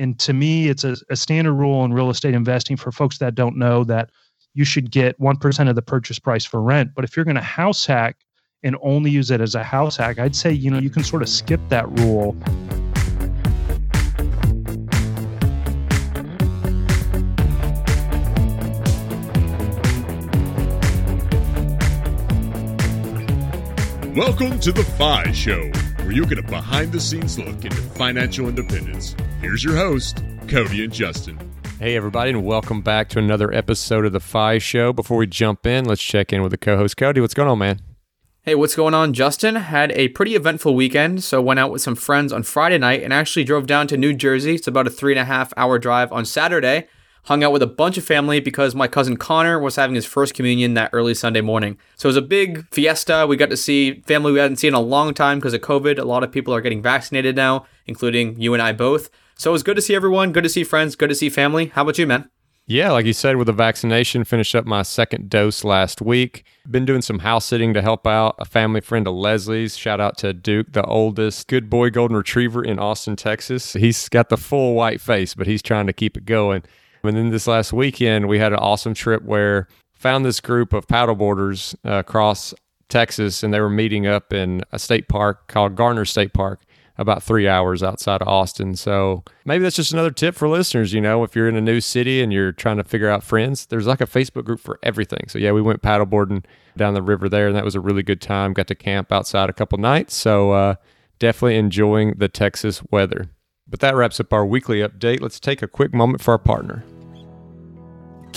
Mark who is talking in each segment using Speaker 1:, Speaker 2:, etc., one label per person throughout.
Speaker 1: And to me, it's a, a standard rule in real estate investing for folks that don't know that you should get 1% of the purchase price for rent. But if you're going to house hack and only use it as a house hack, I'd say, you know, you can sort of skip that rule.
Speaker 2: Welcome to the FI Show, where you'll get a behind the scenes look into financial independence. Here's your host, Cody and Justin.
Speaker 3: Hey, everybody, and welcome back to another episode of the FI Show. Before we jump in, let's check in with the co host, Cody. What's going on, man?
Speaker 4: Hey, what's going on, Justin? Had a pretty eventful weekend, so went out with some friends on Friday night and actually drove down to New Jersey. It's about a three and a half hour drive on Saturday hung out with a bunch of family because my cousin Connor was having his first communion that early Sunday morning. So it was a big fiesta. We got to see family we hadn't seen in a long time because of COVID. A lot of people are getting vaccinated now, including you and I both. So it was good to see everyone, good to see friends, good to see family. How about you, man?
Speaker 3: Yeah, like you said, with the vaccination, finished up my second dose last week. Been doing some house sitting to help out a family friend of Leslie's. Shout out to Duke, the oldest good boy golden retriever in Austin, Texas. He's got the full white face, but he's trying to keep it going. And then this last weekend, we had an awesome trip where found this group of paddleboarders uh, across Texas, and they were meeting up in a state park called Garner State Park, about three hours outside of Austin. So maybe that's just another tip for listeners. You know, if you're in a new city and you're trying to figure out friends, there's like a Facebook group for everything. So yeah, we went paddleboarding down the river there, and that was a really good time. Got to camp outside a couple nights. So uh, definitely enjoying the Texas weather. But that wraps up our weekly update. Let's take a quick moment for our partner.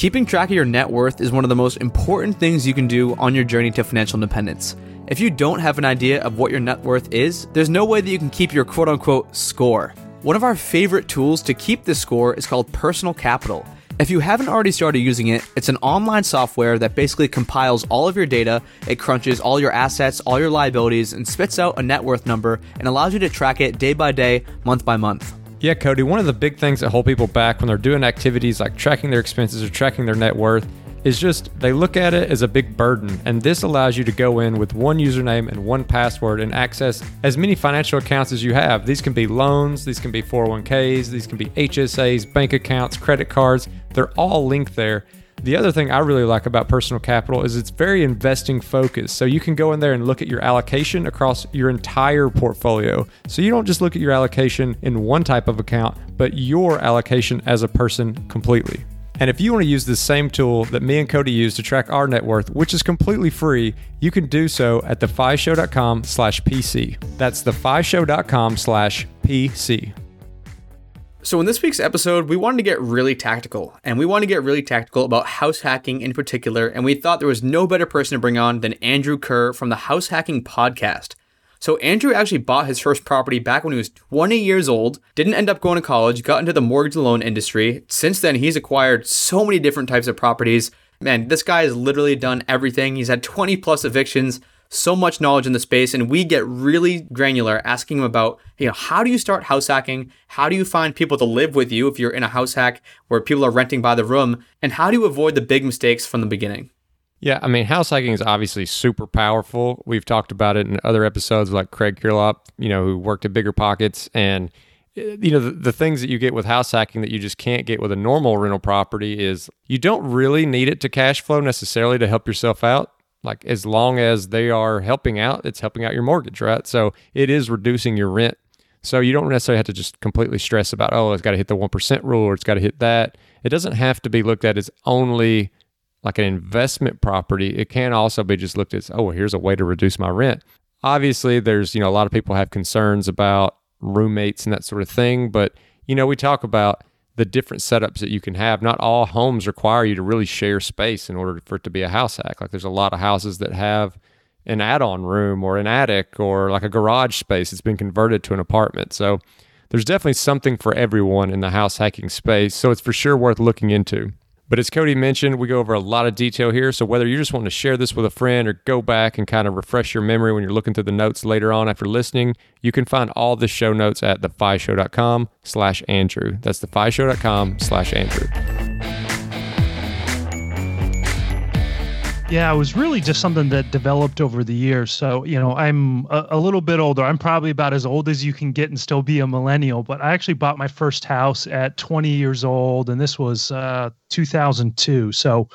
Speaker 4: Keeping track of your net worth is one of the most important things you can do on your journey to financial independence. If you don't have an idea of what your net worth is, there's no way that you can keep your quote unquote score. One of our favorite tools to keep this score is called Personal Capital. If you haven't already started using it, it's an online software that basically compiles all of your data, it crunches all your assets, all your liabilities, and spits out a net worth number and allows you to track it day by day, month by month.
Speaker 3: Yeah, Cody, one of the big things that hold people back when they're doing activities like tracking their expenses or tracking their net worth is just they look at it as a big burden. And this allows you to go in with one username and one password and access as many financial accounts as you have. These can be loans, these can be 401ks, these can be HSAs, bank accounts, credit cards. They're all linked there. The other thing I really like about personal capital is it's very investing focused. So you can go in there and look at your allocation across your entire portfolio. So you don't just look at your allocation in one type of account, but your allocation as a person completely. And if you want to use the same tool that me and Cody use to track our net worth, which is completely free, you can do so at thefishow.com slash PC. That's thefishow.com slash PC.
Speaker 4: So, in this week's episode, we wanted to get really tactical, and we want to get really tactical about house hacking in particular. And we thought there was no better person to bring on than Andrew Kerr from the House Hacking Podcast. So, Andrew actually bought his first property back when he was 20 years old, didn't end up going to college, got into the mortgage loan industry. Since then, he's acquired so many different types of properties. Man, this guy has literally done everything. He's had 20 plus evictions, so much knowledge in the space and we get really granular asking him about you know how do you start house hacking? How do you find people to live with you if you're in a house hack where people are renting by the room? And how do you avoid the big mistakes from the beginning?
Speaker 3: Yeah, I mean, house hacking is obviously super powerful. We've talked about it in other episodes, like Craig Curelop, you know, who worked at Bigger Pockets, and eh, you know the, the, things that you get with house hacking that you just can't get with a normal rental property is you don't really need it to cash flow necessarily to help yourself out like as long as they are helping out, it's helping out your mortgage, right? So it is reducing your rent. So you don't necessarily have to just completely stress about, oh, it's got to hit the 1% rule or it's got to hit that. It doesn't have to be looked at as only like an investment property. It can also be just looked at as, oh, here's a way to reduce my rent. Obviously, there's, you know, a lot of people have concerns about roommates and that sort of thing. But, you know, we talk about the different setups that you can have. Not all homes require you to really share space in order for it to be a house hack. Like there's a lot of houses that have an add-on room or an attic or like a garage space that's been converted to an apartment. So there's definitely something for everyone in the house hacking space. So it's for sure worth looking into. But as Cody mentioned, we go over a lot of detail here. So whether you just want to share this with a friend or go back and kind of refresh your memory when you're looking through the notes later on after listening, you can find all the show notes at thefishow.com slash Andrew. That's thefishow.com slash Andrew.
Speaker 1: Yeah, it was really just something that developed over the years. So, you know, I'm a, a, little bit older. I'm probably about as old as you can get and still be a millennial, but I actually bought my first house at 20 years old, and this was uh, 2002. So,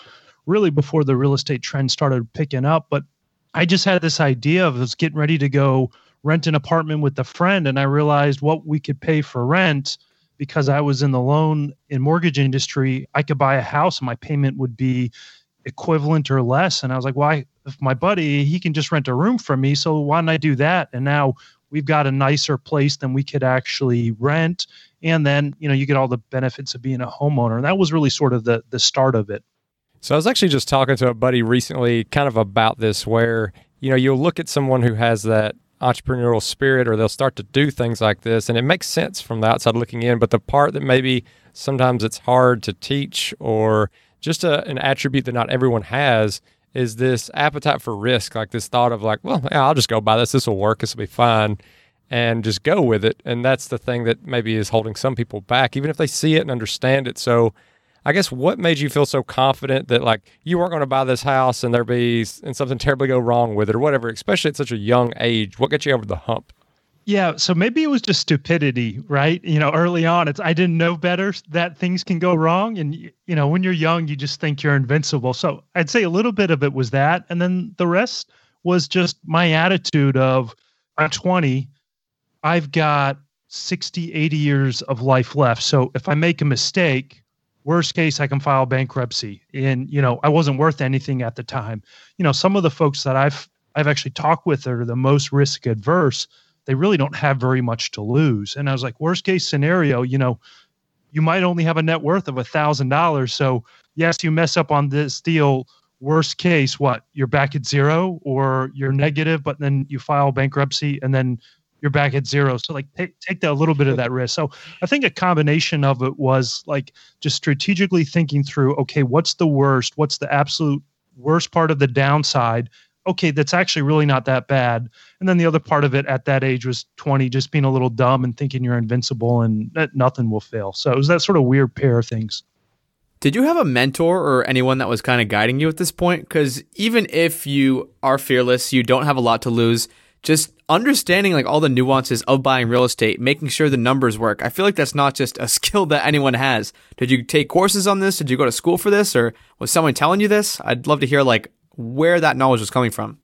Speaker 1: really before the real estate trend started picking up. But I just had this idea of was getting ready to go rent an apartment with a friend, and I realized what we could pay for rent because I was in the loan and mortgage industry. I could buy a house, and my payment would be equivalent or less. And I was like, why? If my buddy, he can just rent a room from me. So why don't I do that? And now we've got a nicer place than we could actually rent. And then, you know, you get all the benefits of being a homeowner. And that was really sort of the the start of it.
Speaker 3: So I was actually just talking to a buddy recently kind of about this where, you know, you'll look at someone who has that entrepreneurial spirit or they'll start to do things like this and it makes sense from the outside looking in, but the part that maybe sometimes it's hard to teach or just a, an attribute that not everyone has is this appetite for risk, like this thought of like, well, yeah, I'll just go buy this. This will work. This will be fine, and just go with it. And that's the thing that maybe is holding some people back, even if they see it and understand it. So, I guess what made you feel so confident that like you weren't going to buy this house and there be and something terribly go wrong with it or whatever, especially at such a young age? What got you over the hump?
Speaker 1: Yeah, so maybe it was just stupidity, right? You know, early on, it's I didn't know better that things can go wrong, and you know, when you're young, you just think you're invincible. So I'd say a little bit of it was that, and then the rest was just my attitude of I'm 20, I've got 60, 80 years of life left. So if I make a mistake, worst case, I can file bankruptcy, and you know, I wasn't worth anything at the time. You know, some of the folks that I've I've actually talked with are the most risk adverse they really don't have very much to lose. And I was like, worst case scenario, you know, you might only have a net worth of a thousand dollars. So yes, you mess up on this deal. Worst case, what you're back at zero or you're negative, but then you file bankruptcy and then you're back at zero. So like take take that a little bit of that risk. So I think a combination of it was like just strategically thinking through, okay, what's the worst? What's the absolute worst part of the downside? Okay, that's actually really not that bad. And then the other part of it at that age was 20, just being a little dumb and thinking you're invincible and that nothing will fail. So it was that sort of weird pair of things.
Speaker 4: Did you have a mentor or anyone that was kind of guiding you at this point? Because even if you are fearless, you don't have a lot to lose, just understanding like all the nuances of buying real estate, making sure the numbers work. I feel like that's not just a skill that anyone has. Did you take courses on this? Did you go to school for this or was someone telling you this? I'd love to hear like where that knowledge was coming from.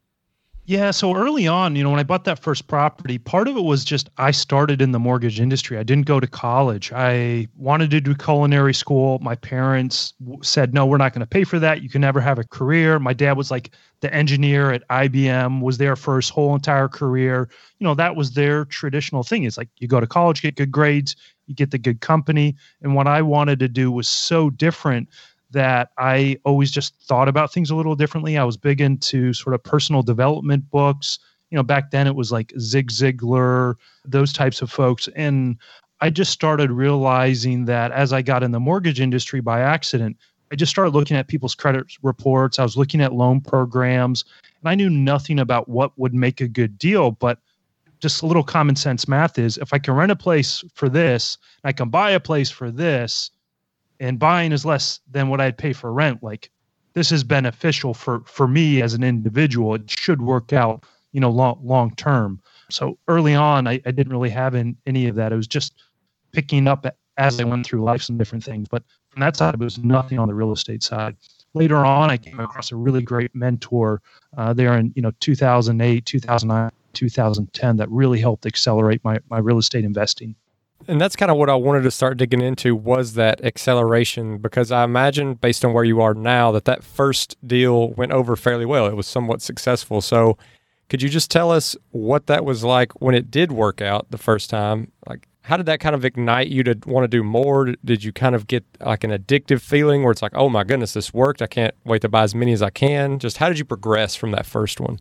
Speaker 1: Yeah, so early on, you know, when I bought that first property, part of it was just I started in the mortgage industry. I didn't go to college. I wanted to do culinary school. My parents said, "No, we're not going to pay for that. You can never have a career." My dad was like the engineer at IBM, was there for his whole entire career. You know, that was their traditional thing. It's like you go to college, get good grades, you get the good company, and what I wanted to do was so different that I always just thought about things a little differently. I was big into sort of personal development books. You know, back then it was like Zig Ziglar, those types of folks. And I just started realizing that as I got in the mortgage industry by accident, I just started looking at people's credit reports. I was looking at loan programs, and I knew nothing about what would make a good deal. But just a little common sense math is if I can rent a place for this, I can buy a place for this, and buying is less than what I'd pay for rent, like this is beneficial for for me as an individual. It should work out, you know, long long term. So early on, I, I didn't really have in, any of that. It was just picking up as I went through life some different things. But from that side, it was nothing on the real estate side. Later on, I came across a really great mentor uh, there in you know 2008, 2009, 2010 that really helped accelerate my my real estate investing
Speaker 3: and that's kind of what I wanted to start digging into was that acceleration because I imagine based on where you are now that that first deal went over fairly well. It was somewhat successful. So could you just tell us what that was like when it did work out the first time? Like how did that kind of ignite you to want to do more? Did you kind of get like an addictive feeling where it's like, "Oh my goodness, this worked. I can't wait to buy as many as I can." Just how did you progress from that first one?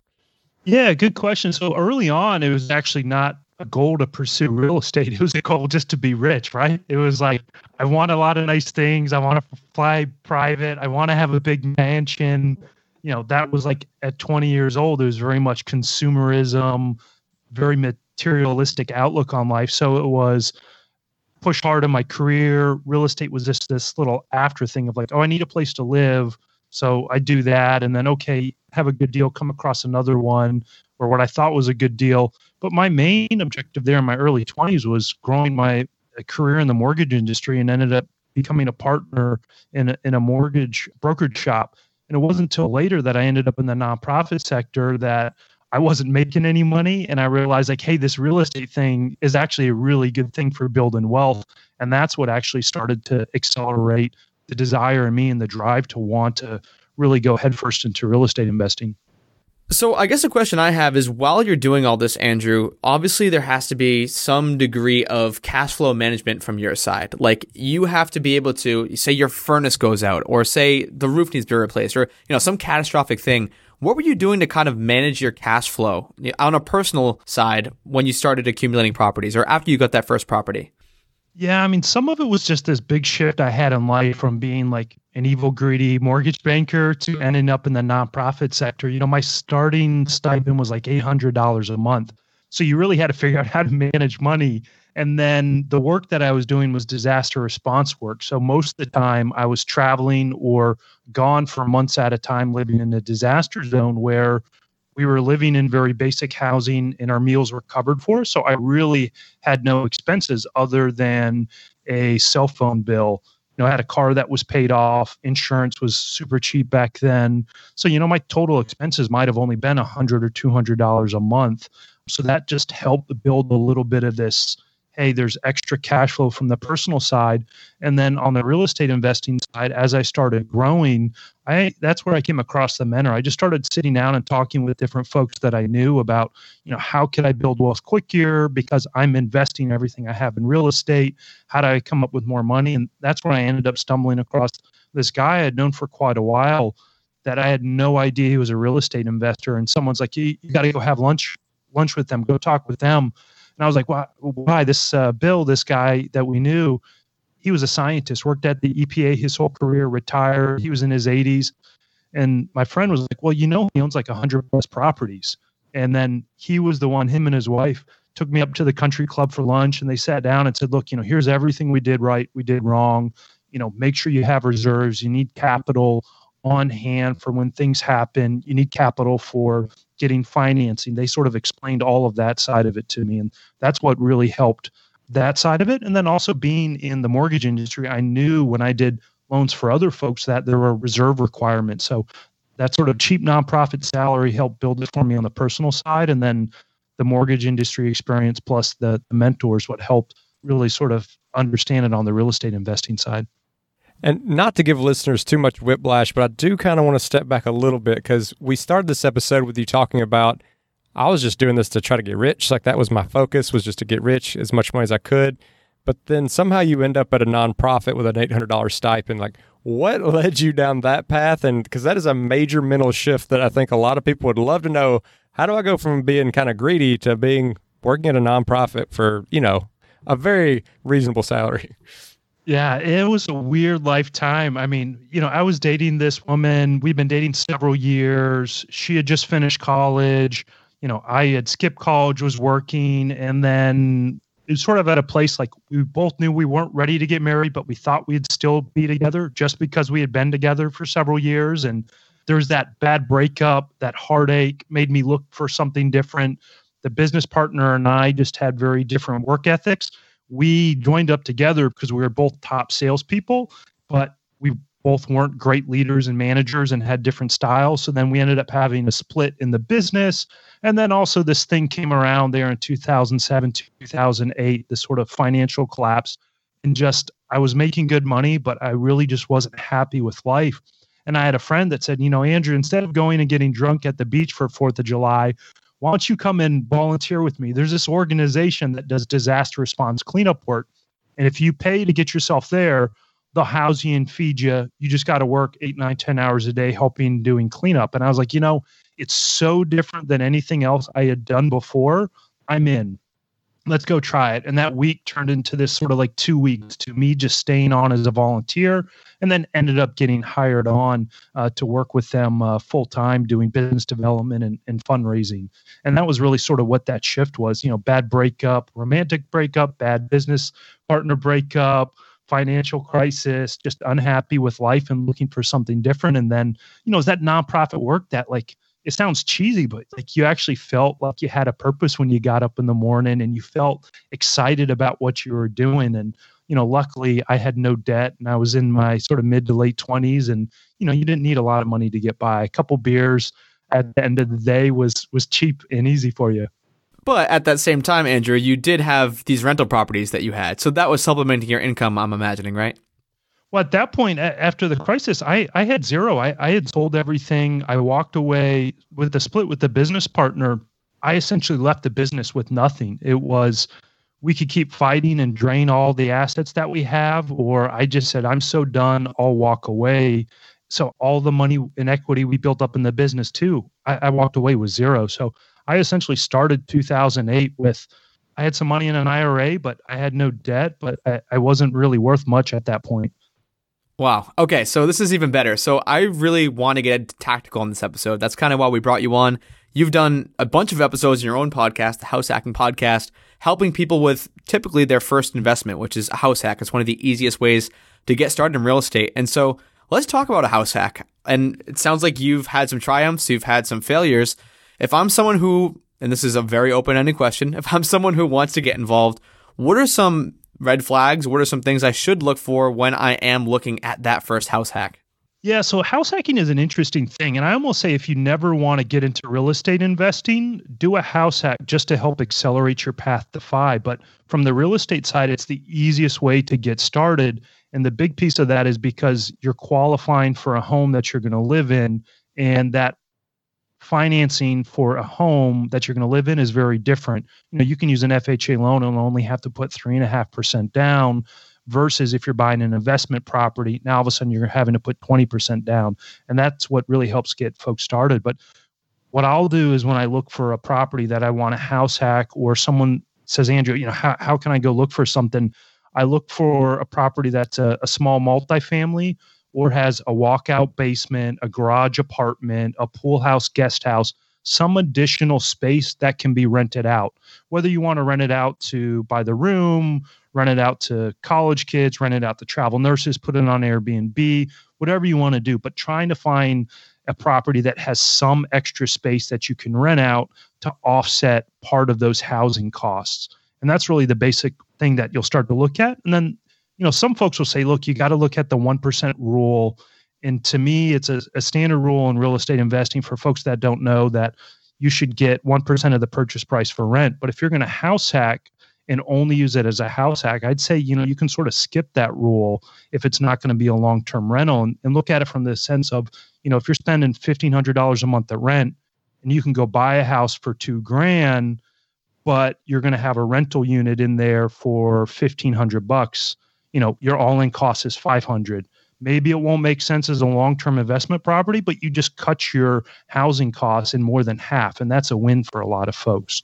Speaker 1: Yeah, good question. So early on, it was actually not goal to pursue real estate. It was a goal just to be rich, right? It was like, I want a lot of nice things. I want to fly private. I want to have a big mansion. You know, that was like at 20 years old, it was very much consumerism, very materialistic outlook on life. So it was push hard in my career. Real estate was just this little after thing of like, oh, I need a place to live. So I do that and then, okay, have a good deal, come across another one or what I thought was a good deal. But my main objective there in my early 20s was growing my uh, career in the mortgage industry and ended up becoming a partner in a, in a mortgage brokerage shop. And it wasn't until later that I ended up in the nonprofit sector that I wasn't making any money. And I realized, like, hey, this real estate thing is actually a really good thing for building wealth. And that's what actually started to accelerate the desire in me and the drive to want to really go headfirst into real estate investing.
Speaker 4: So, I guess the question I have is while you're doing all this, Andrew, obviously there has to be some degree of cash flow management from your side. Like you have to be able to say your furnace goes out or say the roof needs to be replaced or, you know, some catastrophic thing. What were you doing to kind of manage your cash flow on a personal side when you started accumulating properties or after you got that first property?
Speaker 1: Yeah, I mean, some of it was just this big shift I had in life from being like an evil, greedy mortgage banker to ending up in the nonprofit sector. You know, my starting stipend was like $800 a month. So you really had to figure out how to manage money. And then the work that I was doing was disaster response work. So most of the time I was traveling or gone for months at a time living in a disaster zone where we were living in very basic housing and our meals were covered for. So I really had no expenses other than a cell phone bill. You know, I had a car that was paid off. Insurance was super cheap back then. So, you know, my total expenses might have only been a hundred or two hundred dollars a month. So that just helped build a little bit of this hey, there's extra cash flow from the personal side. And then on the real estate investing side, as I started growing, I that's where I came across the mentor. I just started sitting down and talking with different folks that I knew about, you know, how could I build wealth quicker because I'm investing everything I have in real estate. How do I come up with more money? And that's where I ended up stumbling across this guy I had known for quite a while that I had no idea he was a real estate investor. And someone's like, you, you got to go have lunch lunch with them, go talk with them. And I was like, why? Why this uh, Bill, this guy that we knew, he was a scientist, worked at the EPA his whole career, retired. He was in his 80s. And my friend was like, well, you know, he owns like 100 plus properties. And then he was the one, him and his wife, took me up to the country club for lunch and they sat down and said, look, you know, here's everything we did right, we did wrong. You know, make sure you have reserves, you need capital on hand for when things happen. You need capital for getting financing. They sort of explained all of that side of it to me. And that's what really helped that side of it. And then also being in the mortgage industry, I knew when I did loans for other folks that there were reserve requirements. So that sort of cheap nonprofit salary helped build it for me on the personal side. And then the mortgage industry experience plus the, the mentors, what helped really sort of understand it on the real estate investing side.
Speaker 3: And not to give listeners too much whiplash, but I do kind of want to step back a little bit because we started this episode with you talking about I was just doing this to try to get rich. Like that was my focus was just to get rich as much money as I could. But then somehow you end up at a nonprofit with an $800 stipend. Like what led you down that path? And because that is a major mental shift that I think a lot of people would love to know. How do I go from being kind of greedy to being working at a nonprofit for, you know, a very reasonable salary?
Speaker 1: Yeah, it was a weird lifetime. I mean, you know, I was dating this woman. We've been dating several years. She had just finished college. You know, I had skipped college, was working, and then it was sort of at a place like we both knew we weren't ready to get married, but we thought we'd still be together just because we had been together for several years. And there was that bad breakup, that heartache made me look for something different. The business partner and I just had very different work ethics we joined up together because we were both top salespeople, but we both weren't great leaders and managers and had different styles. So then we ended up having a split in the business. And then also this thing came around there in 2007, 2008, this sort of financial collapse. And just, I was making good money, but I really just wasn't happy with life. And I had a friend that said, you know, Andrew, instead of going and getting drunk at the beach for 4th of July, why don't you come and volunteer with me? There's this organization that does disaster response cleanup work. And if you pay to get yourself there, they'll house you and feed you. You just got to work eight, nine, ten hours a day helping doing cleanup. And I was like, you know, it's so different than anything else I had done before. I'm in let's go try it. And that week turned into this sort of like two weeks to me just staying on as a volunteer and then ended up getting hired on uh, to work with them uh, full time doing business development and, and fundraising. And that was really sort of what that shift was, you know, bad breakup, romantic breakup, bad business partner breakup, financial crisis, just unhappy with life and looking for something different. And then, you know, is that nonprofit work that like it sounds cheesy, but like you actually felt like you had a purpose when you got up in the morning and you felt excited about what you were doing. And, you know, luckily I had no debt and I was in my sort of mid to late 20s and, you know, you didn't need a lot of money to get by. A couple beers at the end of the day was was cheap and easy for you.
Speaker 4: But at that same time, Andrew, you did have these rental properties that you had. So that was supplementing your income, I'm imagining, right?
Speaker 1: Well, at that point, after the crisis, I, I had zero. I, I had sold everything. I walked away with the split with the business partner. I essentially left the business with nothing. It was we could keep fighting and drain all the assets that we have, or I just said, I'm so done, I'll walk away. So all the money and equity we built up in the business too, I, I walked away with zero. So I essentially started 2008 with I had some money in an IRA, but I had no debt, but I, I wasn't really worth much at that point.
Speaker 4: Wow. Okay, so this is even better. So I really want to get tactical in this episode. That's kind of why we brought you on. You've done a bunch of episodes in your own podcast, the House Hacking Podcast, helping people with typically their first investment, which is a house hack. It's one of the easiest ways to get started in real estate. And so let's talk about a house hack. And it sounds like you've had some triumphs, you've had some failures. If I'm someone who, and this is a very open ended question, if I'm someone who wants to get involved, what are some red flags? What are some things I should look for when I am looking at that first house hack?
Speaker 1: Yeah, so house hacking is an interesting thing. And I almost say if you never want to get into real estate investing, do a house hack just to help accelerate your path to FI. But from the real estate side, it's the easiest way to get started. And the big piece of that is because you're qualifying for a home that you're going to live in. And that financing for a home that you're going to live in is very different. You know, you can use an FHA loan and only have to put three and a half percent down versus if you're buying an investment property, now all of a sudden you're having to put 20% down. And that's what really helps get folks started. But what I'll do is when I look for a property that I want a house hack or someone says, Andrew, you know, how, how can I go look for something? I look for a property that's a, a small multifamily or has a walkout basement, a garage apartment, a pool house, guest house, some additional space that can be rented out. Whether you want to rent it out to by the room, rent it out to college kids, rent it out to travel nurses, put it on Airbnb, whatever you want to do, but trying to find a property that has some extra space that you can rent out to offset part of those housing costs. And that's really the basic thing that you'll start to look at. And then you know, some folks will say, look, you got to look at the 1% rule. And to me, it's a, a standard rule in real estate investing for folks that don't know that you should get 1% of the purchase price for rent. But if you're going to house hack and only use it as a house hack, I'd say, you know, you can sort of skip that rule if it's not going to be a long term rental and, and look at it from the sense of, you know, if you're spending $1,500 a month at rent and you can go buy a house for two grand, but you're going to have a rental unit in there for 1500 bucks you know your all-in cost is 500 maybe it won't make sense as a long-term investment property but you just cut your housing costs in more than half and that's a win for a lot of folks.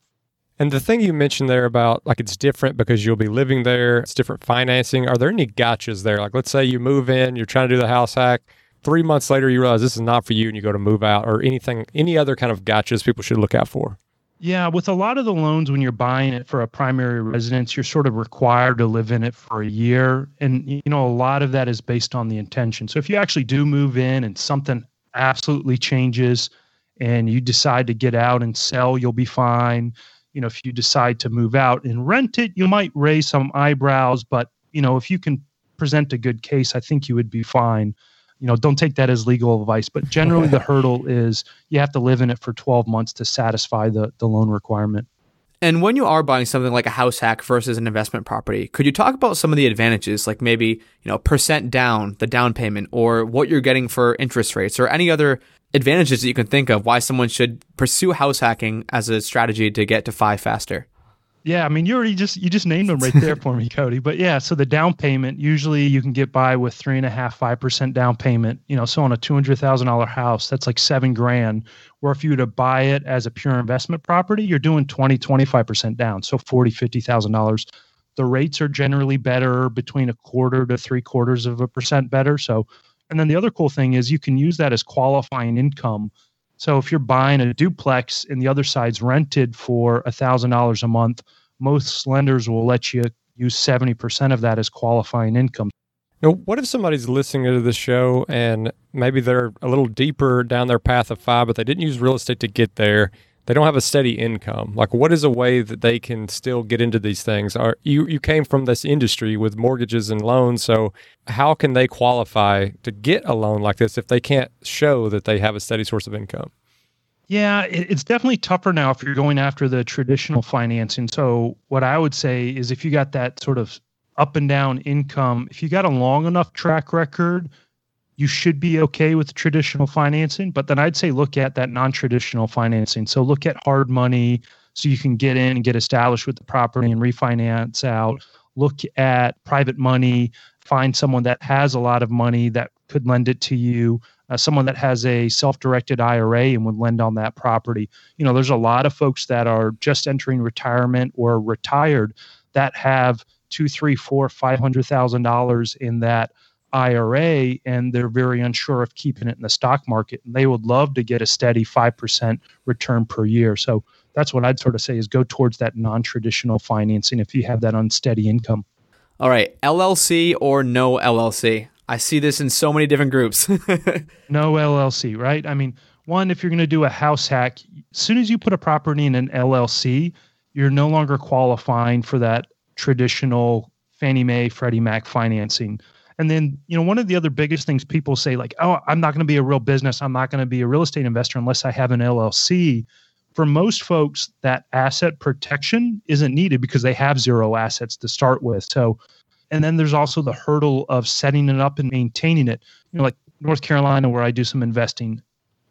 Speaker 3: And the thing you mentioned there about like it's different because you'll be living there it's different financing are there any gotchas there? Like let's say you move in you're trying to do the house hack three months later you realize this is not for you and you go to move out or anything any other kind of gotchas people should look out for
Speaker 1: yeah, with a lot of the loans, when you're buying it for a primary residence, you're sort of required to live in it for a year. And, you know, a lot of that is based on the intention. So if you actually do move in and something absolutely changes and you decide to get out and sell, you'll be fine. You know, if you decide to move out and rent it, you might raise some eyebrows. But, you know, if you can present a good case, I think you would be fine you know don't take that as legal advice but generally the hurdle is you have to live in it for 12 months to satisfy the, the loan requirement.
Speaker 4: And when you are buying something like a house hack versus an investment property could you talk about some of the advantages like maybe you know percent down the down payment or what you're getting for interest rates or any other advantages that you can think of why someone should pursue house hacking as a strategy to get to FI faster
Speaker 1: yeah, I mean, you already just you just named them right there for me, Cody. But yeah, so the down payment usually you can get by with three and a half, five percent down payment. You know, so on a two hundred thousand dollar house, that's like seven grand. Where if you were to buy it as a pure investment property, you're doing 20, 25 percent down, so forty, fifty thousand dollars. The rates are generally better, between a quarter to three quarters of a percent better. So, and then the other cool thing is you can use that as qualifying income. So if you're buying a duplex and the other side's rented for a thousand dollars a month most lenders will let you use 70% of that as qualifying income.
Speaker 3: Now, what if somebody's listening to the show and maybe they're a little deeper down their path of FI, but they didn't use real estate to get there? They don't have a steady income. Like, what is a way that they can still get into these things? Are you you came from this industry with mortgages and loans, so how can they qualify to get a loan like this if they can't show that they have a steady source of income?
Speaker 1: Yeah, it's definitely tougher now if you're going after the traditional financing. So, what I would say is if you got that sort of up and down income, if you got a long enough track record, you should be okay with traditional financing. But then I'd say look at that non traditional financing. So look at hard money so you can get in and get established with the property and refinance out. Look at private money, find someone that has a lot of money that could lend it to you. Uh, someone that has a self-directed IRA and would lend on that property. You know, there's a lot of folks that are just entering retirement or retired that have two, three, four, five hundred thousand dollars in that IRA, and they're very unsure of keeping it in the stock market, and they would love to get a steady five percent return per year. So that's what I'd sort of say is go towards that non-traditional financing if you have that unsteady income.
Speaker 4: All right, LLC or no LLC? I see this in so many different groups.
Speaker 1: no LLC, right? I mean, one, if you're going to do a house hack, as soon as you put a property in an LLC, you're no longer qualifying for that traditional Fannie Mae, Freddie Mac financing. And then, you know, one of the other biggest things people say, like, oh, I'm not going to be a real business. I'm not going to be a real estate investor unless I have an LLC. For most folks, that asset protection isn't needed because they have zero assets to start with. So, and then there's also the hurdle of setting it up and maintaining it. You know, like North Carolina, where I do some investing,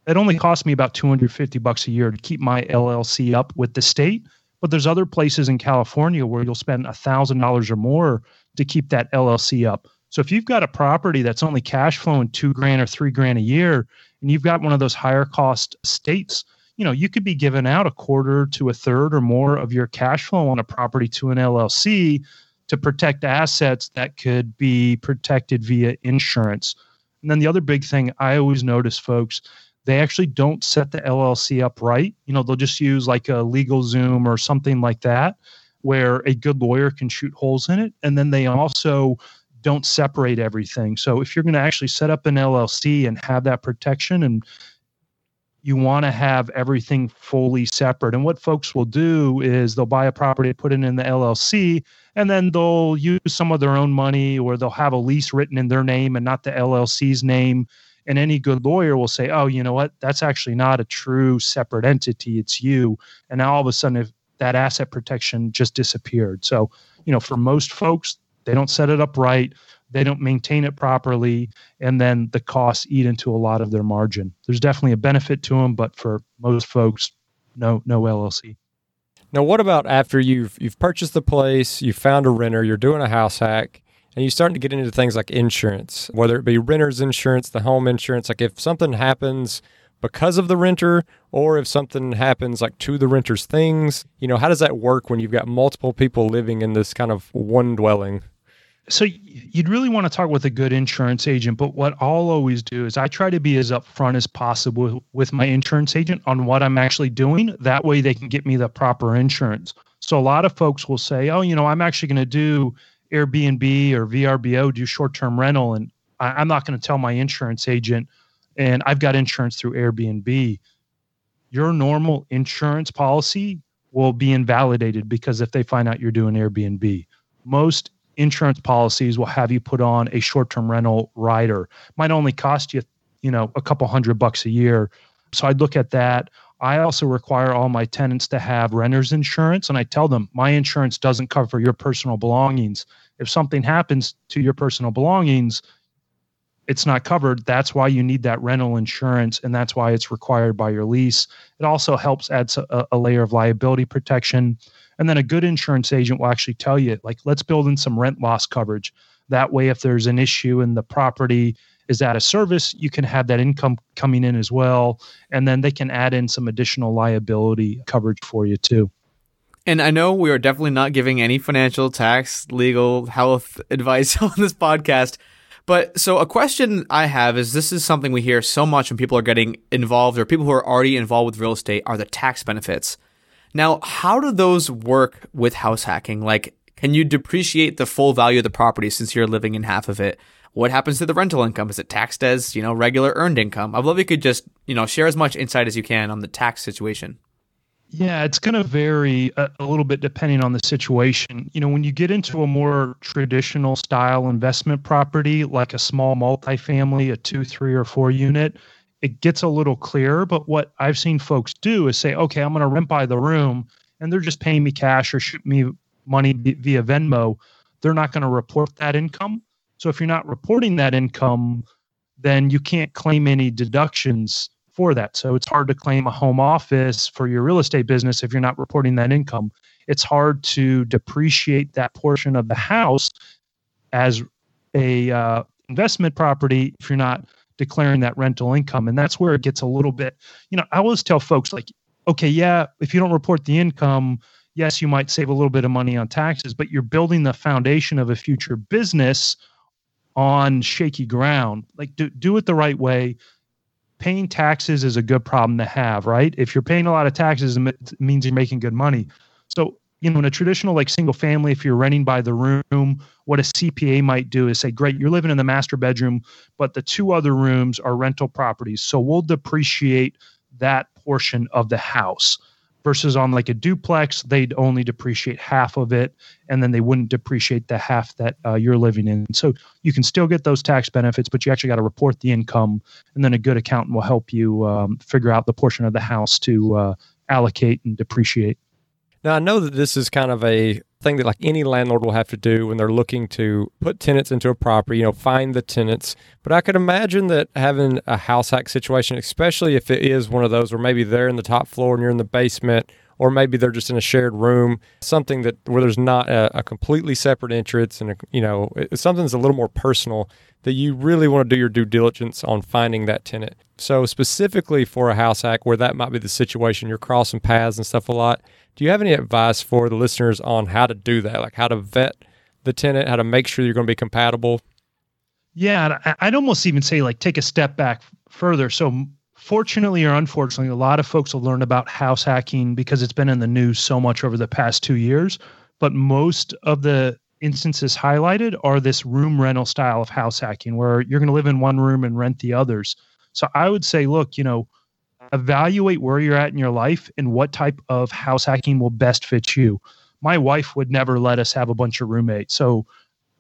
Speaker 1: it only costs me about 250 bucks a year to keep my LLC up with the state. But there's other places in California where you'll spend $1,000 or more to keep that LLC up. So if you've got a property that's only cash flowing two grand or three grand a year, and you've got one of those higher cost states, you know, you could be giving out a quarter to a third or more of your cash flow on a property to an LLC to protect assets that could be protected via insurance. And then the other big thing I always notice, folks, they actually don't set the LLC up right. You know, they'll just use like a LegalZoom or something like that, where a good lawyer can shoot holes in it. And then they also don't separate everything. So if you're going to actually set up an LLC and have that protection and you want to have everything fully separate. And what folks will do is they'll buy a property, put it in the LLC, and then they'll use some of their own money or they'll have a lease written in their name and not the LLC's name and any good lawyer will say, oh, you know what? That's actually not a true separate entity. It's you. And now all of a sudden, if that asset protection just disappeared. So, you know, for most folks, they don't set it up right. They don't maintain it properly. And then the costs eat into a lot of their margin. There's definitely a benefit to them, but for most folks, no, no LLC.
Speaker 3: Now, what about after you've you've purchased the place, you found a renter, you're doing a house hack, and you're starting to get into things like insurance, whether it be renter's insurance, the home insurance. Like if something happens because of the renter, or if something happens like to the renter's things, you know, how does that work when you've got multiple people living in this kind of one dwelling?
Speaker 1: So you'd really want to talk with a good insurance agent, but what I'll always do is I try to be as upfront as possible with my insurance agent on what I'm actually doing. That way they can get me the proper insurance. So a lot of folks will say, "Oh, you know, I'm actually going to do Airbnb or VRBO do short term rental, and I, am not going to tell my insurance agent, and I've got insurance through Airbnb. Your normal insurance policy will be invalidated because if they find out you're doing Airbnb, most insurance policies will have you put on a short term rental rider. Might only cost you, you know, a couple hundred bucks a year. So I'd look at that. I also require all my tenants to have renter's insurance, and I tell them my insurance doesn't cover your personal belongings. If something happens to your personal belongings, it's not covered. That's why you need that rental insurance, and that's why it's required by your lease. It also helps add a, a layer of liability protection. And then a good insurance agent will actually tell you, like, let's build in some rent loss coverage. That way, if there's an issue and the property, is out of service, you can have that income coming in as well. And then they can add in some additional liability coverage for you too.
Speaker 4: And I know we are definitely not giving any financial, tax, legal, health advice on this podcast. But so a question I have is this is something we hear so much when people are getting involved or people who are already involved with real estate are the tax benefits. Now, how do those work with house hacking? Like, Can you depreciate the full value of the property since you're living in half of it? What happens to the rental income? Is it taxed as, you know, regular earned income? I'd love you could just, you know, share as much insight as you can on the tax situation.
Speaker 1: Yeah, it's going to vary a, a, little bit depending on the situation. You know, when you get into a more traditional style investment property, like a small multifamily, a two, three, or four unit, it gets a little clearer. But what I've seen folks do is say, okay, I'm going to rent by the room and they're just paying me cash or shoot me money via Venmo. They're not going to report that income. So if you're not reporting that income, then you can't claim any deductions for that. So it's hard to claim a home office for your real estate business if you're not reporting that income. It's hard to depreciate that portion of the house as a uh, investment property if you're not declaring that rental income. And that's where it gets a little bit, you know, I always tell folks like, okay, yeah, if you don't report the income, yes, you might save a little bit of money on taxes, but you're building the foundation of a future business on shaky ground. Like do do it the right way. Paying taxes is a good problem to have, right? If you're paying a lot of taxes, it means you're making good money. So, you know, in a traditional like single family, if you're renting by the room, what a CPA might do is say, great, you're living in the master bedroom, but the two other rooms are rental properties. So we'll depreciate that portion of the house versus on like a duplex they'd only depreciate half of it and then they wouldn't depreciate the half that uh, you're living in so you can still get those tax benefits but you actually got to report the income and then a good accountant will help you um, figure out the portion of the house to uh, allocate and depreciate
Speaker 3: now i know that this is kind of a thing that like any landlord will have to do when they're looking to put tenants into a property, you know, find the tenants. But I could imagine that having a house hack situation, especially if it is one of those where maybe they're in the top floor and you're in the basement, or maybe they're just in a shared room, something that where there's not a, a completely separate entrance and a, you know something's a little more personal that you really want to do your due diligence on finding that tenant. So specifically for a house hack where that might be the situation, you're crossing paths and stuff a lot. Do you have any advice for the listeners on how to do that? Like how to vet the tenant, how to make sure you're going to be compatible?
Speaker 1: Yeah, I'd almost even say like take a step back further. So fortunately or unfortunately, a lot of folks will learn about house hacking because it's been in the news so much over the past two years. But most of the instances highlighted are this room rental style of house hacking where you're going to live in one room and rent the others. So I would say, look, you know, evaluate where you're at in your life and what type of house hacking will best fit you. My wife would never let us have a bunch of roommates. So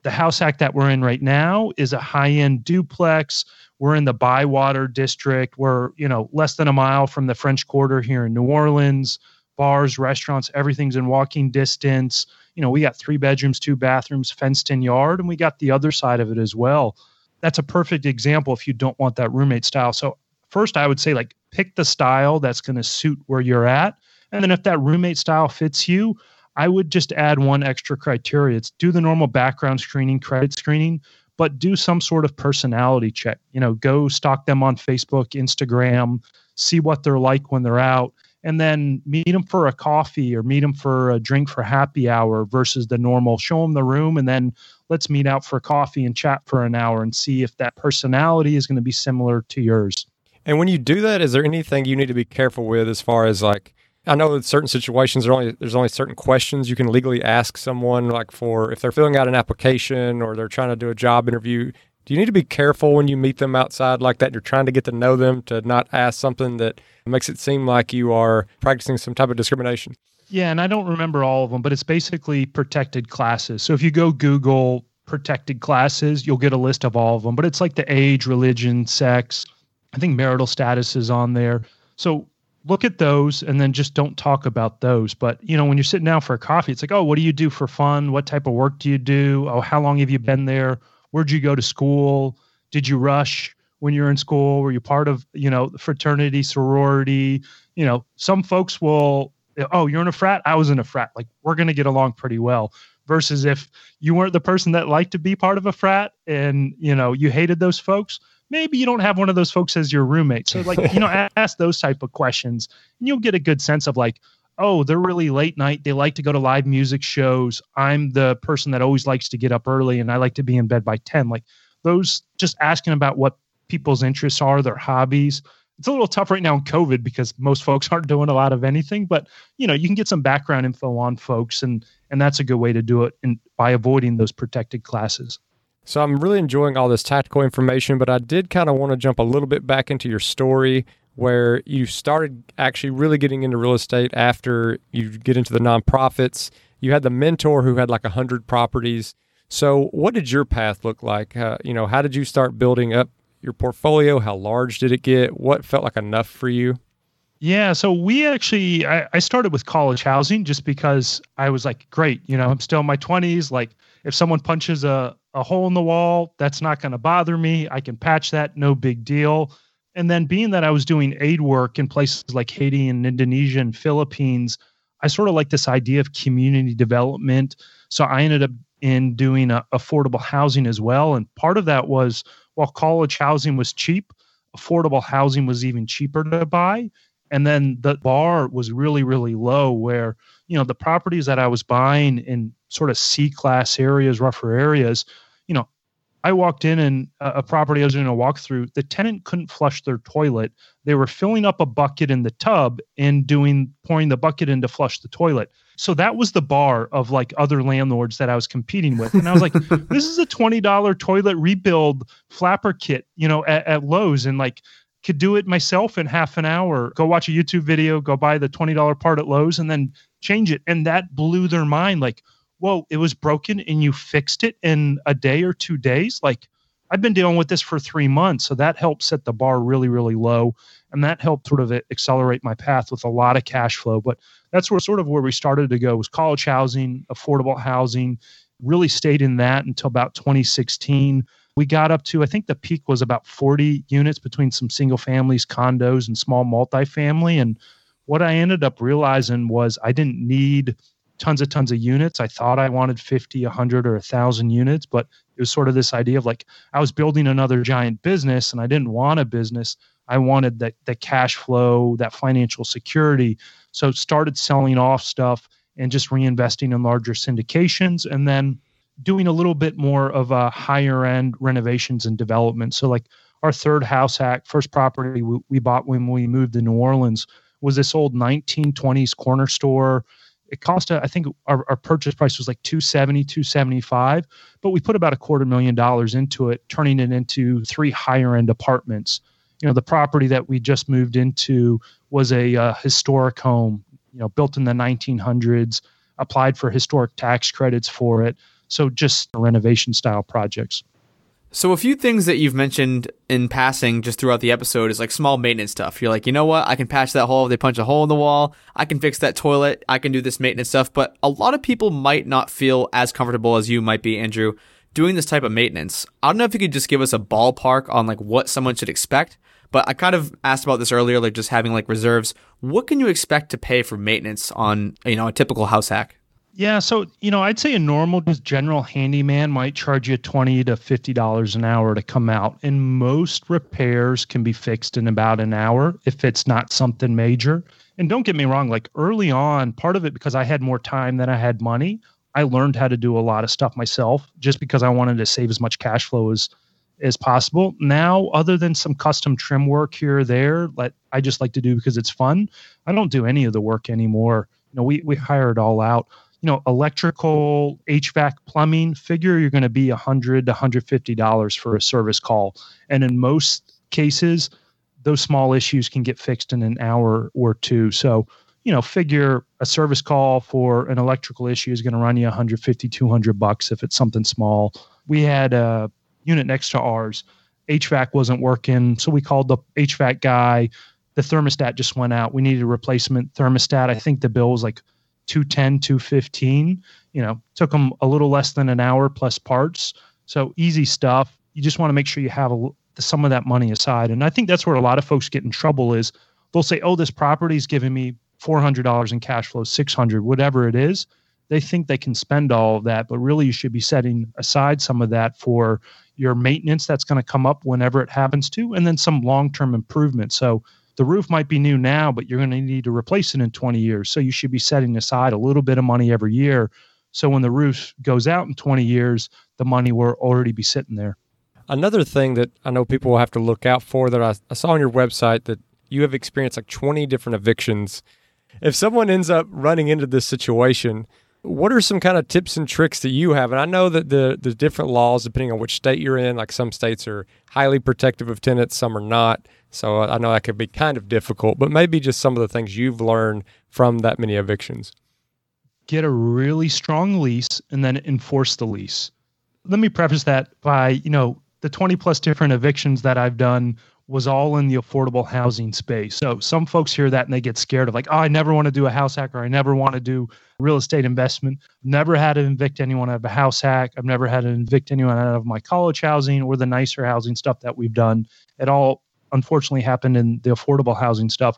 Speaker 1: the house hack that we're in right now is a high-end duplex. We're in the Bywater district. We're, you know, less than a mile from the French Quarter here in New Orleans. Bars, restaurants, everything's in walking distance. You know, we got three bedrooms, two bathrooms, fenced in yard, and we got the other side of it as well. That's a perfect example if you don't want that roommate style. So first I would say like pick the style that's going to suit where you're at. And then if that roommate style fits you, I would just add one extra criteria. It's do the normal background screening, credit screening, but do some sort of personality check. You know, go stalk them on Facebook, Instagram, see what they're like when they're out, and then meet them for a coffee or meet them for a drink for happy hour versus the normal show them the room and then let's meet out for coffee and chat for an hour and see if that personality is going to be similar to yours.
Speaker 3: And when you do that, is there anything you need to be careful with as far as like I know that certain situations there only there's only certain questions you can legally ask someone like for if they're filling out an application or they're trying to do a job interview. Do you need to be careful when you meet them outside like that? You're trying to get to know them to not ask something that makes it seem like you are practicing some type of discrimination.
Speaker 1: Yeah, and I don't remember all of them, but it's basically protected classes. So if you go Google protected classes, you'll get a list of all of them. But it's like the age, religion, sex, I think marital status is on there. So look at those and then just don't talk about those. But you know, when you're sitting down for a coffee, it's like, oh, what do you do for fun? What type of work do you do? Oh, how long have you been there? Where'd you go to school? Did you rush when you're in school? Were you part of, you know, fraternity, sorority? You know, some folks will, oh, you're in a frat? I was in a frat. Like, we're gonna get along pretty well. Versus if you weren't the person that liked to be part of a frat and you know you hated those folks, maybe you don't have one of those folks as your roommate. So like, you know, ask those type of questions and you'll get a good sense of like, oh, they're really late night. They like to go to live music shows. I'm the person that always likes to get up early and I like to be in bed by 10. Like those just asking about what people's interests are, their hobbies. It's a little tough right now in COVID because most folks aren't doing a lot of anything, but you know, you can get some background info on folks and And that's a good way to do it in, by avoiding those protected classes.
Speaker 3: So I'm really enjoying all this tactical information, but I did kind of want to jump a little bit back into your story where you started actually really getting into real estate after you get into the nonprofits. You had the mentor who had like a hundred properties. So what did your path look like? Uh, you know, how did you start building up your portfolio? How large did it get? What felt like enough for you?
Speaker 1: Yeah, so we actually I, I started with college housing just because I was like, great, you know, I'm still in my 20s. Like if someone punches a, a hole in the wall, that's not going to bother me. I can patch that, no big deal. And then being that I was doing aid work in places like Haiti and Indonesia and Philippines, I sort of like this idea of community development. So I ended up in doing affordable housing as well. And part of that was while college housing was cheap, affordable housing was even cheaper to buy. And then the bar was really, really low where, you know, the properties that I was buying in sort of C class areas, rougher areas, you know, I walked in and a property I was doing a walkthrough. The tenant couldn't flush their toilet. They were filling up a bucket in the tub and doing pouring the bucket in to flush the toilet. So that was the bar of like other landlords that I was competing with. And I was like, this is a $20 toilet rebuild flapper kit, you know, at, at Lowe's and like could do it myself in half an hour. Go watch a YouTube video, go buy the $20 part at Lowe's and then change it. And that blew their mind like, whoa, it was broken and you fixed it in a day or two days. Like I've been dealing with this for three months. So that helped set the bar really, really low. And that helped sort of accelerate my path with a lot of cash flow. But that's where sort of where we started to go was college housing, affordable housing, really stayed in that until about 2016. We got up to, I think the peak was about 40 units between some single families, condos, and small multifamily. And what I ended up realizing was I didn't need tons of tons of units. I thought I wanted 50, 100, or 1,000 units, but it was sort of this idea of like I was building another giant business and I didn't want a business. I wanted that the cash flow, that financial security. So started selling off stuff and just reinvesting in larger syndications and then doing a little bit more of a higher end renovations and development. So like our third house hack, first property we, we bought when we moved to New Orleans was this old 1920s corner store it cost i think our, our purchase price was like 270 275 but we put about a quarter million dollars into it turning it into three higher end apartments. You know the property that we just moved into was a uh, historic home you know built in the 1900s applied for historic tax credits for it. So just renovation style projects
Speaker 4: so a few things that you've mentioned in passing just throughout the episode is like small maintenance stuff. You're like, you know what? I can patch that hole. If they punch a hole in the wall. I can fix that toilet. I can do this maintenance stuff. But a lot of people might not feel as comfortable as you might be, Andrew, doing this type of maintenance. I don't know if you could just give us a ballpark on like what someone should expect. But I kind of asked about this earlier, like just having like reserves. What can you expect to pay for maintenance on, you know, a typical house hack?
Speaker 1: Yeah, so you know, I'd say a normal just general handyman might charge you twenty to fifty dollars an hour to come out, and most repairs can be fixed in about an hour if it's not something major. And don't get me wrong, like early on, part of it because I had more time than I had money, I learned how to do a lot of stuff myself just because I wanted to save as much cash flow as as possible. Now, other than some custom trim work here or there, that I just like to do because it's fun, I don't do any of the work anymore. You know, we we hire it all out you know, electrical, HVAC, plumbing, figure you're going to be 100 to 150 dollars for a service call, and in most cases, those small issues can get fixed in an hour or two. So, you know, figure a service call for an electrical issue is going to run you 150, 200 bucks if it's something small. We had a unit next to ours. HVAC wasn't working, so we called the HVAC guy. The thermostat just went out. We needed a replacement thermostat. I think the bill was like 210, 215. You know, took them a little less than an hour plus parts. So easy stuff. You just want to make sure you have a, some of that money aside. And I think that's where a lot of folks get in trouble is they'll say, oh, this property is giving me $400 in cash flow, 600, whatever it is. They think they can spend all of that, but really you should be setting aside some of that for your maintenance that's going to come up whenever it happens to, and then some long term improvement. So the roof might be new now, but you're going to need to replace it in 20 years. So you should be setting aside a little bit of money every year. So when the roof goes out in 20 years, the money will already be sitting there.
Speaker 3: Another thing that I know people will have to look out for that I, I saw on your website that you have experienced like 20 different evictions. If someone ends up running into this situation, What are some kind of tips and tricks that you have? And I know that the the different laws, depending on which state you're in, like some states are highly protective of tenants, some are not. So I know that could be kind of difficult, but maybe just some of the things you've learned from that many evictions.
Speaker 1: Get a really strong lease and then enforce the lease. Let me preface that by, you know, the 20 plus different evictions that I've done was all in the affordable housing space. So some folks hear that and they get scared of like, oh, I never want to do a house hack or I never want to do real estate investment. Never had to evict anyone out of a house hack. I've never had to evict anyone out of my college housing or the nicer housing stuff that we've done. It all unfortunately happened in the affordable housing stuff.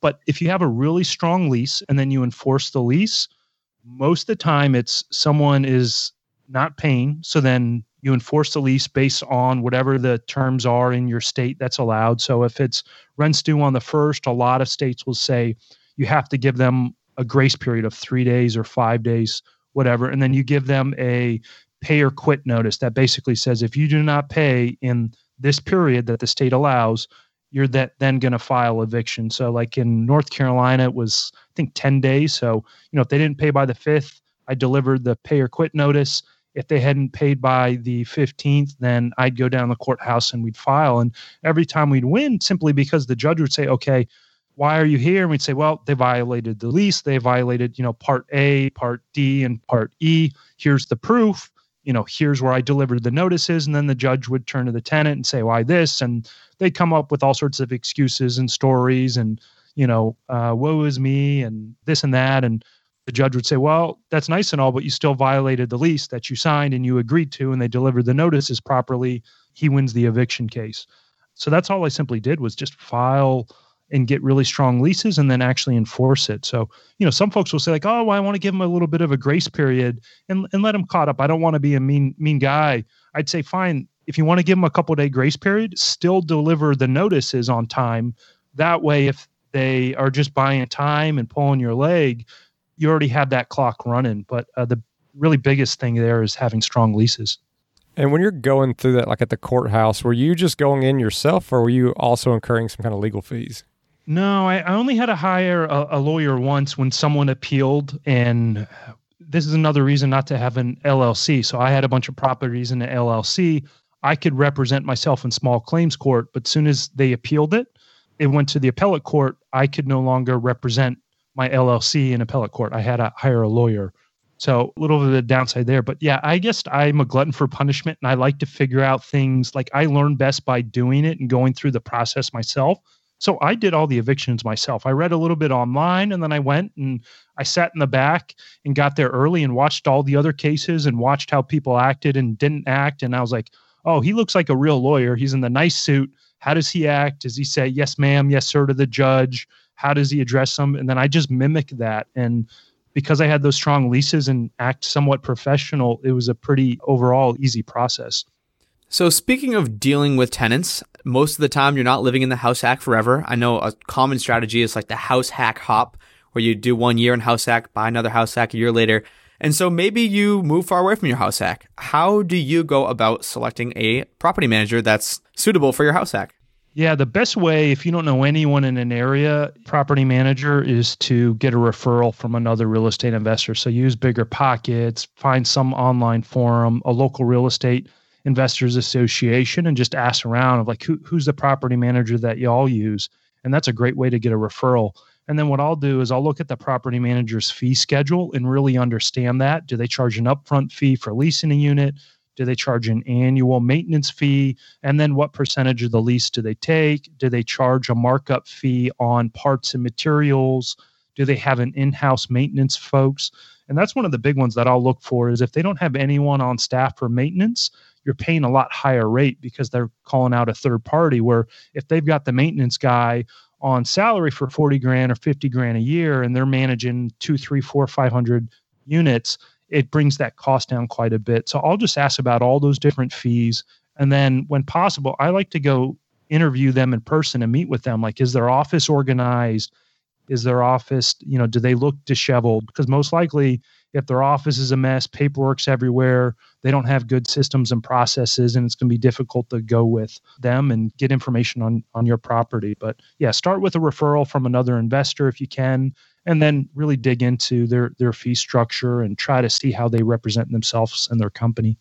Speaker 1: But if you have a really strong lease and then you enforce the lease, most of the time it's someone is not paying. So then you enforce the lease based on whatever the terms are in your state that's allowed. So if it's rents due on the first, a lot of states will say you have to give them a grace period of three days or five days, whatever. And then you give them a pay or quit notice that basically says if you do not pay in this period that the state allows, you're that then going to file eviction. So like in North Carolina, it was I think 10 days. So, you know, if they didn't pay by the 5th, I delivered the pay or quit notice if they hadn't paid by the 15th, then I'd go down the courthouse and we'd file. And every time we'd win, simply because the judge would say, okay, why are you here? And we'd say, well, they violated the lease. They violated, you know, part A, part D, and part E. Here's the proof. You know, here's where I delivered the notices. And then the judge would turn to the tenant and say, why this? And they'd come up with all sorts of excuses and stories and, you know, uh, woe is me and this and that. And the judge would say, well, that's nice and all, but you still violated the lease that you signed and you agreed to, and they delivered the notices properly. He wins the eviction case. So that's all I simply did was just file and get really strong leases and then actually enforce it. So, you know, some folks will say like, "Oh, well, I want to give them a little bit of a grace period and and let them caught up. I don't want to be a mean mean guy." I'd say, "Fine, if you want to give them a couple day grace period, still deliver the notices on time. That way if they are just buying time and pulling your leg, you already have that clock running. But uh, the really biggest thing there is having strong leases.
Speaker 3: And when you're going through that, like at the courthouse, were you just going in yourself, or were you also incurring some kind of legal fees?
Speaker 1: No, I, I only had to hire a, a lawyer once when someone appealed, and this is another reason not to have an LLC. So I had a bunch of properties in the LLC. I could represent myself in small claims court, but soon as they appealed it, it went to the appellate court. I could no longer represent my LLC in appellate court. I had to hire a lawyer. So a little bit of a downside there. But yeah, I guess I'm a glutton for punishment and I like to figure out things like I learn best by doing it and going through the process myself. So I did all the evictions myself. I read a little bit online and then I went and I sat in the back and got there early and watched all the other cases and watched how people acted and didn't act. And I was like, oh, he looks like a real lawyer. He's in the nice suit. How does he act? Does he say, yes, ma'am, yes, sir, to the judge? how does he address them and then i just mimic that and because i had those strong leases and act somewhat professional it was a pretty overall easy process
Speaker 4: so speaking of dealing with tenants most of the time you're not living in the house hack forever. I know a common strategy is like the house hack hop where you do one year in house hack buy another house hack a year later. And so maybe you move far away from your house hack. How do you go about selecting a property manager that's suitable for your house hack?
Speaker 1: Yeah, the best way, if you don't know anyone in an area, property manager, is to get a referral from another real estate investor. So use BiggerPockets, find some online forum, a local real estate investors association, and just ask around of like who, who's the property manager that y'all use. And that's a great way to get a referral. And then what I'll do is I'll look at the property manager's fee schedule and really understand that. Do they charge an upfront fee for leasing a unit? Do they charge an annual maintenance fee? And then what percentage of the lease do they take? Do they charge a markup fee on parts and materials? Do they have an in-house maintenance folks? And that's one of the big ones that I'll look for is if they don't have anyone on staff for maintenance, you're paying a lot higher rate because they're calling out a third party where if they've got the maintenance guy on salary for 40 grand or 50 grand a year and they're managing two, three, four, 500 units, it brings that cost down quite a bit. So I'll just ask about all those different fees. And then when possible, I like to go interview them in person and meet with them. Like, is their office organized? Is their office, you know, do they look disheveled? Because most likely, if their office is a mess, paperwork's everywhere, they don't have good systems and processes, and it's going to be difficult to go with them and get information on on your property. But yeah, start with a referral from another investor if you can, and then really dig into their their fee structure and try to see how they represent themselves and their company.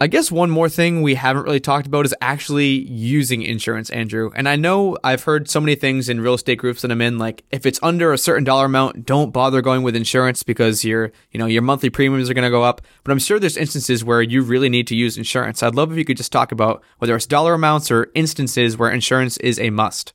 Speaker 4: I guess one more thing we haven't really talked about is actually using insurance, Andrew. And I know I've heard so many things in real estate groups that I'm in, like if it's under a certain dollar amount, don't bother going with insurance because your, you know, your monthly premiums are going to go up. But I'm sure there's instances where you really need to use insurance. I'd love if you could just talk about whether it's dollar amounts or instances where insurance is a must.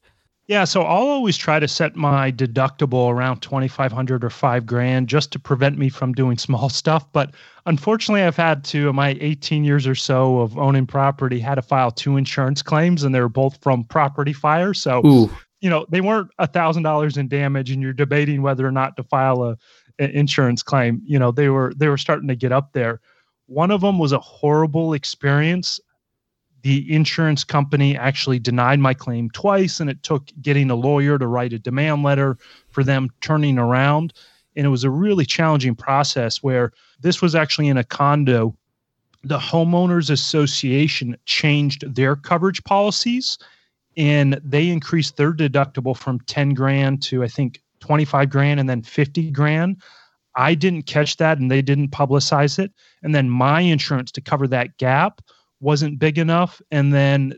Speaker 1: Yeah, so I'll always try to set my deductible around 2500 or 5 grand just to prevent me from doing small stuff, but unfortunately I've had to in my 18 years or so of owning property had to file two insurance claims and they were both from property fire. So, Ooh. you know, they weren't a $1000 in damage and you're debating whether or not to file a an insurance claim. You know, they were they were starting to get up there. One of them was a horrible experience the insurance company actually denied my claim twice, and it took getting a lawyer to write a demand letter for them turning around. And it was a really challenging process where this was actually in a condo. The homeowners association changed their coverage policies and they increased their deductible from 10 grand to I think 25 grand and then 50 grand. I didn't catch that and they didn't publicize it. And then my insurance to cover that gap wasn't big enough. And then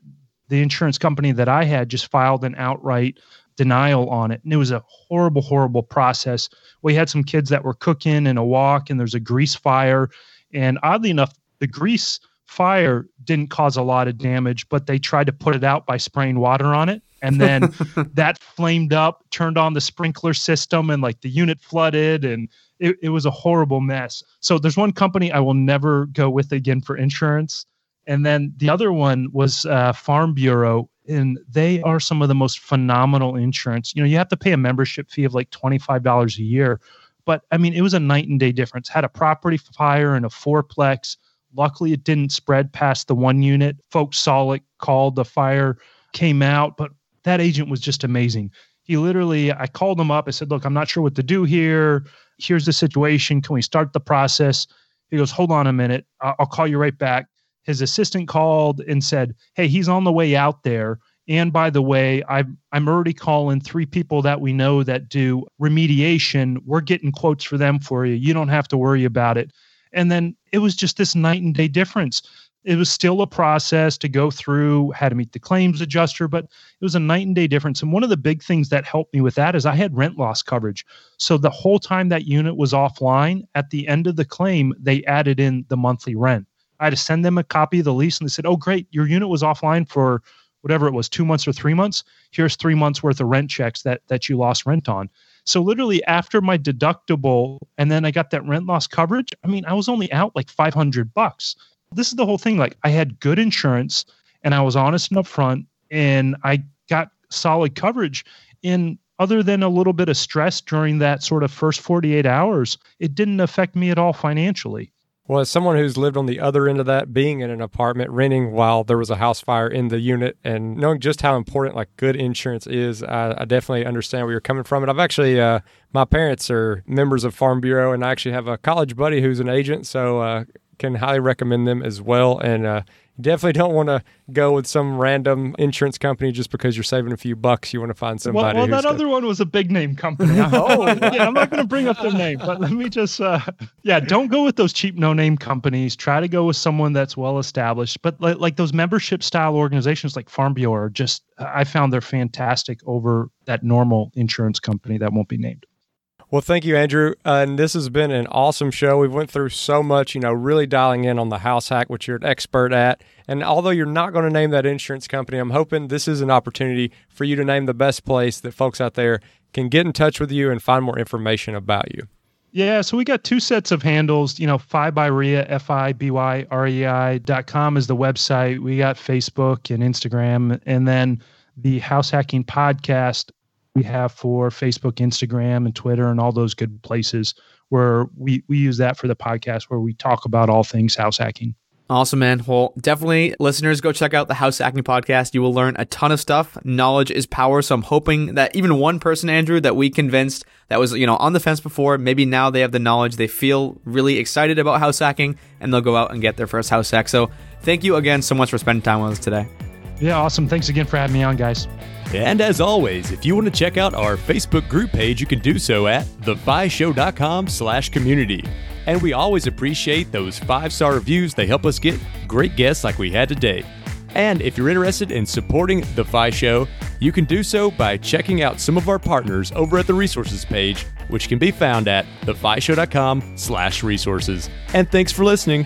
Speaker 1: the insurance company that I had just filed an outright denial on it. And it was a horrible, horrible process. We had some kids that were cooking in a wok, and there's a grease fire. And oddly enough, the grease fire didn't cause a lot of damage, but they tried to put it out by spraying water on it. And then that flamed up, turned on the sprinkler system, and like the unit flooded. And it, it was a horrible mess. So there's one company I will never go with again for insurance and then the other one was uh, Farm Bureau, and they are some of the most phenomenal insurance. You know, you have to pay a membership fee of like twenty five dollars a year, but I mean, it was a night and day difference. Had a property fire in a fourplex. Luckily, it didn't spread past the one unit. Folks saw it, called the fire, came out, but that agent was just amazing. He literally, I called him up. I said, "Look, I'm not sure what to do here. Here's the situation. Can we start the process?" He goes, "Hold on a minute. I'll call you right back." His assistant called and said, "Hey, he's on the way out there." And by the way, I'm I'm already calling three people that we know that do remediation. We're getting quotes for them for you. You don't have to worry about it. And then it was just this night and day difference. It was still a process to go through, had to meet the claims adjuster, but it was a night and day difference. And one of the big things that helped me with that is I had rent loss coverage. So the whole time that unit was offline, at the end of the claim, they added in the monthly rent. I had to send them a copy of the lease, and they said, "Oh, great, your unit was offline for whatever it was, two months or three months. Here's three months worth of rent checks that that you lost rent on." So literally after my deductible, and then I got that rent loss coverage. I mean, I was only out like 500 bucks. This is the whole thing. Like I had good insurance, and I was honest and upfront, and I got solid coverage. And other than a little bit of stress during that sort of first 48 hours, it didn't affect me at all financially.
Speaker 3: Well, as someone who's lived on the other end of that, being in an apartment, renting while there was a house fire in the unit, and knowing just how important like good insurance is, I, I definitely understand where you're coming from. And I've actually, uh, my parents are members of Farm Bureau, and I actually have a college buddy who's an agent, so uh, can highly recommend them as well. And uh, definitely don't want to go with some random insurance company just because you're saving a few bucks. You want to find somebody.
Speaker 1: Well, well that other one was a big name company. oh, yeah, I'm not going to bring up their name, but let me just, uh, yeah, don't go with those cheap no name companies. Try to go with someone that's well established. But like, like those membership style organizations like Farm Bureau are just, I found they're fantastic over that normal insurance company that won't be named.
Speaker 3: Well, thank you, Andrew. Uh, and this has been an awesome show. We've went through so much, you know, really dialing in on the house hack, which you're an expert at. And although you're not going to name that insurance company, I'm hoping this is an opportunity for you to name the best place that folks out there can get in touch with you and find more information about you.
Speaker 1: Yeah, so we got two sets of handles. You know, FIbyREI, F I B Y R E I dot com is the website. We got Facebook and Instagram. And then the House Hacking Podcast we have for Facebook, Instagram, and Twitter, and all those good places where we, we use that for the podcast where we talk about all things house hacking.
Speaker 4: Awesome, man. Well, definitely, listeners, go check out the House Hacking Podcast. You will learn a ton of stuff. Knowledge is power. So I'm hoping that even one person, Andrew, that we convinced that was, you know, on the fence before, maybe now they have the knowledge. They feel really excited about house hacking and they'll go out and get their first house hack. So thank you again so much for spending time with us today.
Speaker 1: Yeah, awesome. Thanks again for having me on, guys.
Speaker 5: And as always, if you want to check out our Facebook group page, you can do so at thefishow.com slash community. And we always appreciate those five-star reviews. They help us get great guests like we had today. And if you're interested in supporting The FI Show, you can do so by checking out some of our partners over at the resources page, which can be found at thefishow.com slash resources. And thanks for listening.